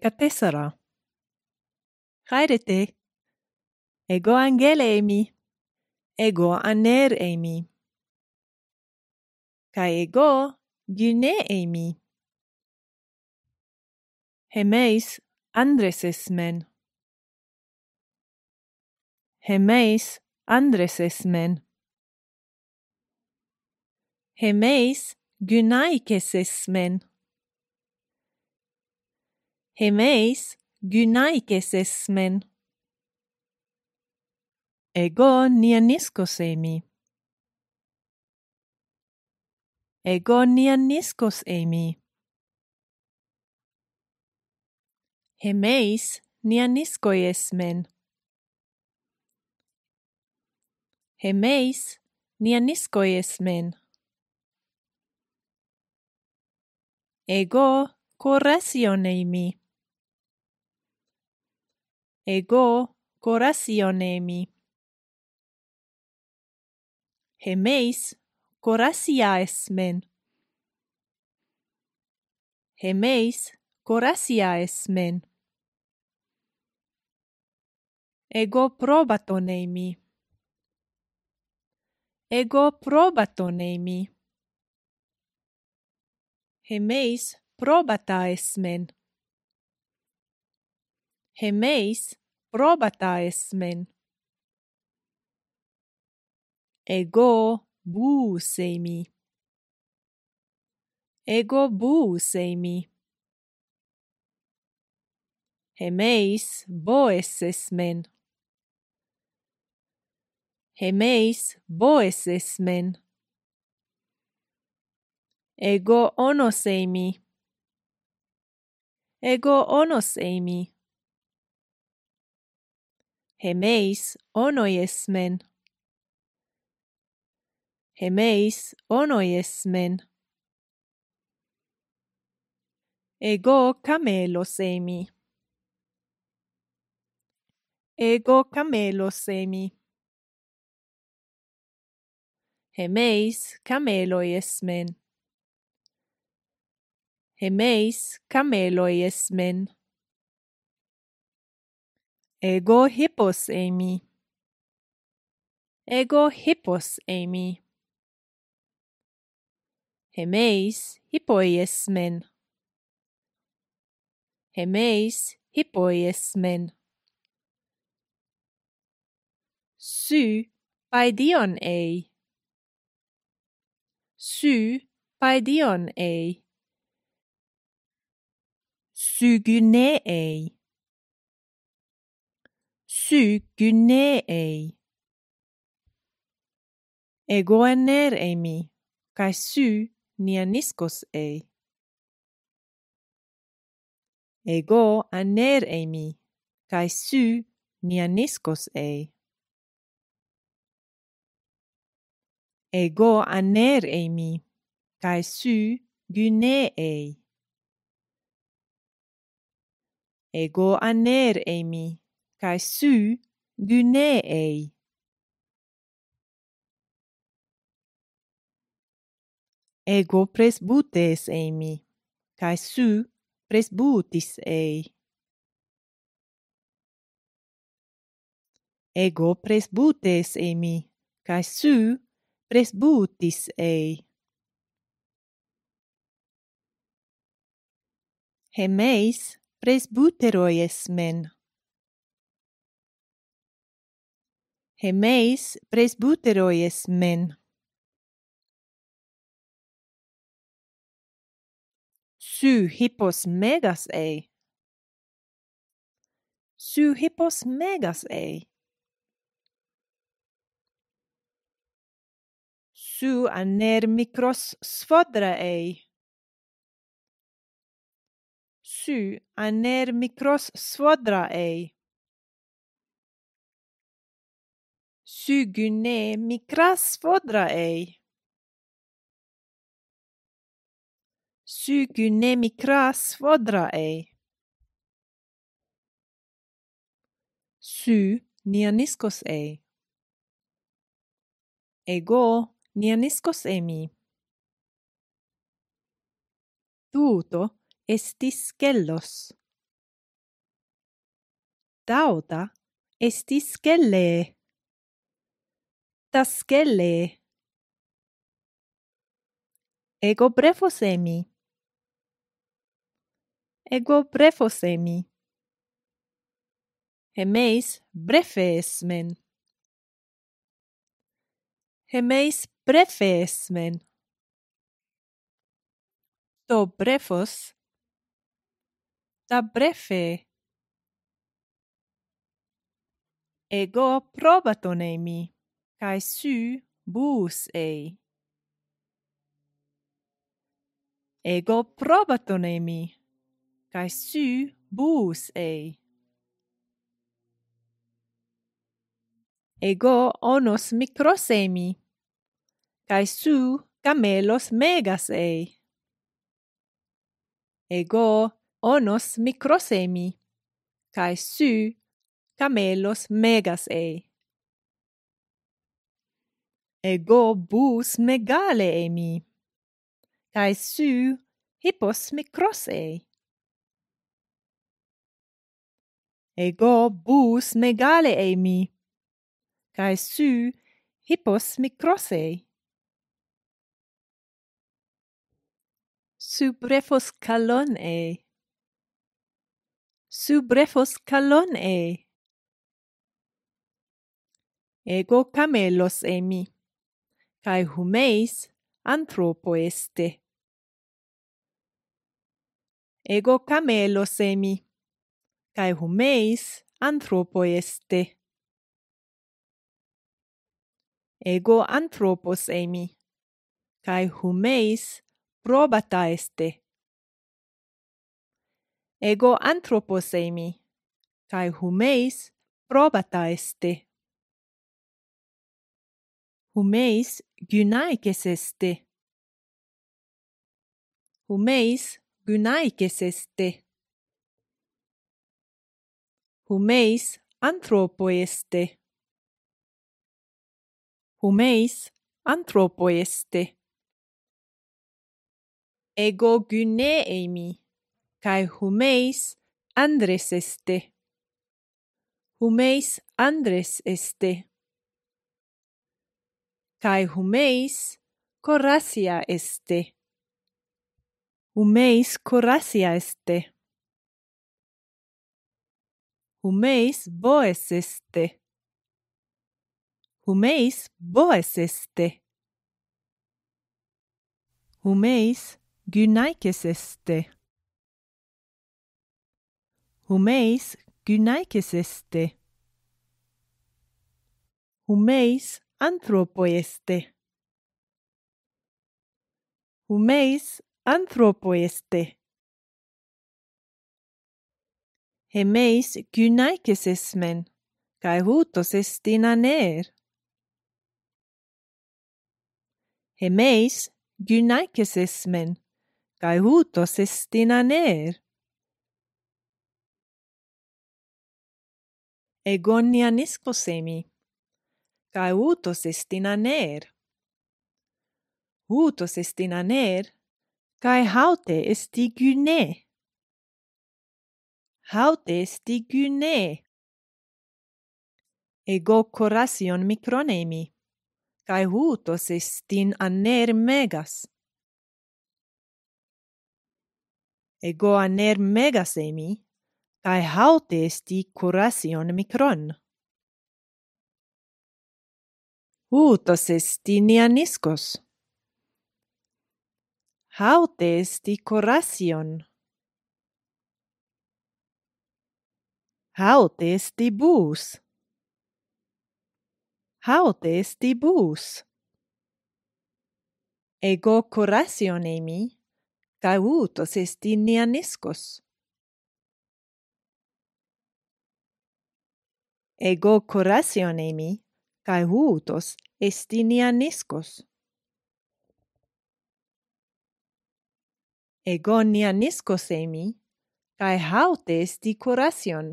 eka tesara. Hayrete. Ego angeleimi. Ego anereimi. Kai ego gyneimi. Hemeis andresesmen. Hemeis andresesmen. Hemeis gynaikesesmen. Hemeis gynaikes esmen. Ego nianiskos emi. Ego nianiskos emi. Hemeis nianiskoi esmen. Hemeis nianiskoi esmen. Ego corasion eimi ego corationemi. Hemeis corasiaes men. Hemeis corasiaes men. Ego probatonemi. Ego probatonemi. Hemeis probataes men. Hemeis probata esmen. Ego buuseimi. Ego buuseimi. Hemeis boes esmen. Hemeis boes esmen. Ego onoseimi. Ego onoseimi. Hemeis onoi esmen. Hemeis onoi esmen. Ego camelos emi. Ego camelos emi. Hemeis cameloi esmen. Hemeis cameloi esmen. Ego hippos Amy. Ego hippos Amy. Hemeis hippoies men. Hemeis hippoiesmen. Sy paidion ei. Sy paidion ei. Sygyne ei. Sy-gynēei. Egoenerēmi, kai sy-nianiskos-ei. Ego-anerēmi, kai sy-nianiskos-ei. Ego aner emi kai sy gynēei. Ego aner emi kai su Guneei. Ego presbutes eimi, kai su presbutis ei. Ego presbutes eimi, kai su presbutis ei. Hemeis presbuteroies men. Hemeis presbyteroies men. Su hippos megas ei. Su hippos megas ei. Su aner mikros sfodra ei. Su aner mikros svodra ei. Sygüne mikras vodraei. Sygüne mikras vodraei. Sy nianiskos ei. Ego nianiskos emi. Tuto estis kellos. Dauta estis. τα σκέλη. Εγώ πρέφωσε μη. Εγώ πρέφωσε μη. Εμείς πρέφεσμεν. Εμείς πρέφεσμεν. Το πρέφος. Τα πρέφε. Εγώ πρόβατον εμεί. kai su bus ei. Ego probaton emi, kai su bus ei. Ego onos micros emi, kai su camelos megas ei. Ego onos micros emi, kai su camelos megas ei ego bus megale emi, cae su hippos microsei. Ego bus megale emi, cae su hippos microsei. Subrefos calon e. Subrefos calon e. Ego camelos emi kai humeis anthropo este. Ego camelo semi, kai humeis anthropo este. Ego anthropos emi, kai humeis probata este. Ego anthropos emi, kai humeis probata este. Humeis günäikisesti. Humeis günäikisesti. Humeis antropoeste. Humeis antropoeste. Ego gyneemi kai humeis andreseste. Humeis andres este cae humeis coracia este. Humeis coracia este. Humeis boes este. Humeis boes este. Humeis gynaikes este. Humeis gynaikes este. Humeis anthropoeste. Humeis anthropoeste. He meis kynäikesesmen, kai huuttosestina neer. He meis kynäikesesmen, kai huuttosestina neer. Egonia niskosemi. cae utos est in aner. Utos est in aner, cae haute est igune. Haute est igune. Ego coration micronemi, cae utos est in aner megas. Ego aner megas emi, cae haute est i coration micron. Uh, utos esti nia niscos. Haute esti corasion. Haut esti bus. Haut esti bus. Ego coration emi, ca uh, utos esti nian. Ego coration emi, cae huutos esti nia niscos. Egon nia emi, cae haute esti curation.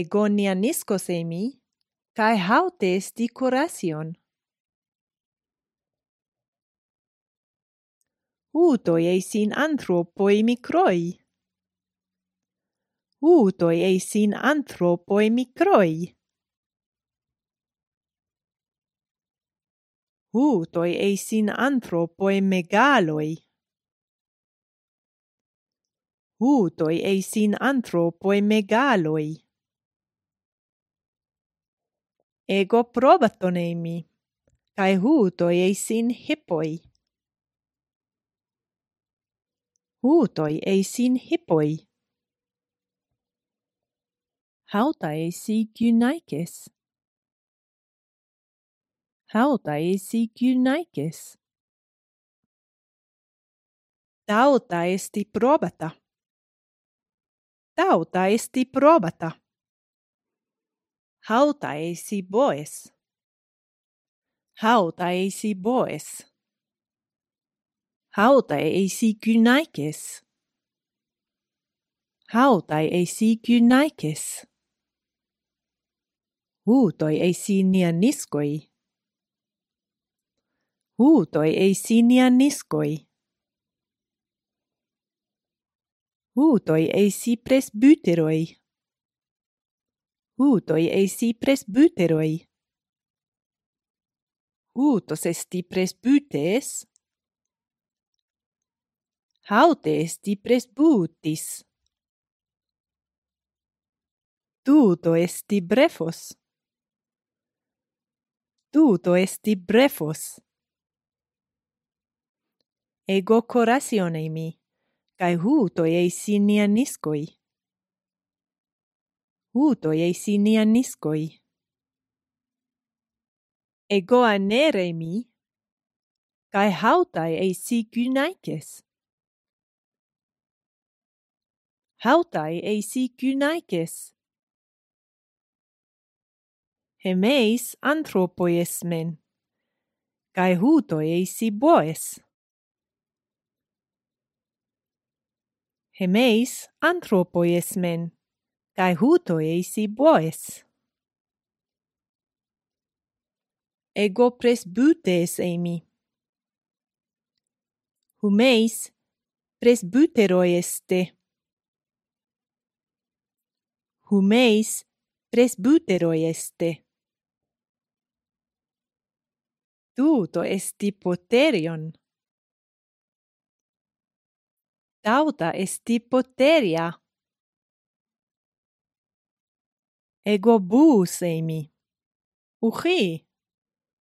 Egon nia emi, cae haute esti curation. Utoi eisin anthropoi microi utoi eisin anthropoi microi. Utoi eisin anthropoi megaloi. Utoi eisin anthropoi megaloi. Ego probatonemi, kai hutoi eisin hippoi. Hutoi eisin hippoi. hautajaisikynaikes. Tauta esti probata. Tautaisti probata. Hautaisi boes. Hautaisi boes. Hautaisi Hauta Hautaisi kynaikes. Huu ei sinia niskoi. Huu ei sinia niskoi. Huutoi ei si presbyteroi. Huutoi ei si presbyteroi. Huutos esti presbytes. Haute esti presbutis. Tuto esti brefos tuto esti brefos. Ego coracione mi, cae hutoi eisi nian niscoi. Hutoi eisi nian niscoi. Ego anere mi, cae hautai eisi gynaikes. Hautai eisi gynaikes hemeis anthropoi men, cae hutoi eisi boes. Hemeis anthropoi men, cae hutoi eisi boes. Ego presbutes eimi. Humeis presbuteroi este. Humeis presbuteroi este. tuto esti poterion. Tauta esti poteria. Ego bus eimi. Uchi.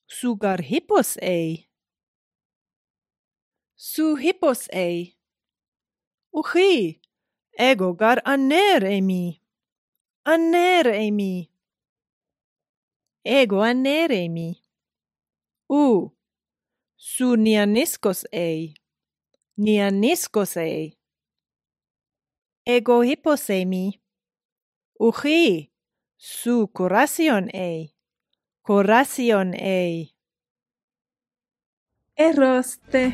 Sugar hippos ei. Su hippos ei. Uchi. Ego gar aner eimi. Aner eimi. Ego aner eimi. U su nianiscos ei nianiscos ei ego hiposemi uchi su coration ei coration ei eroste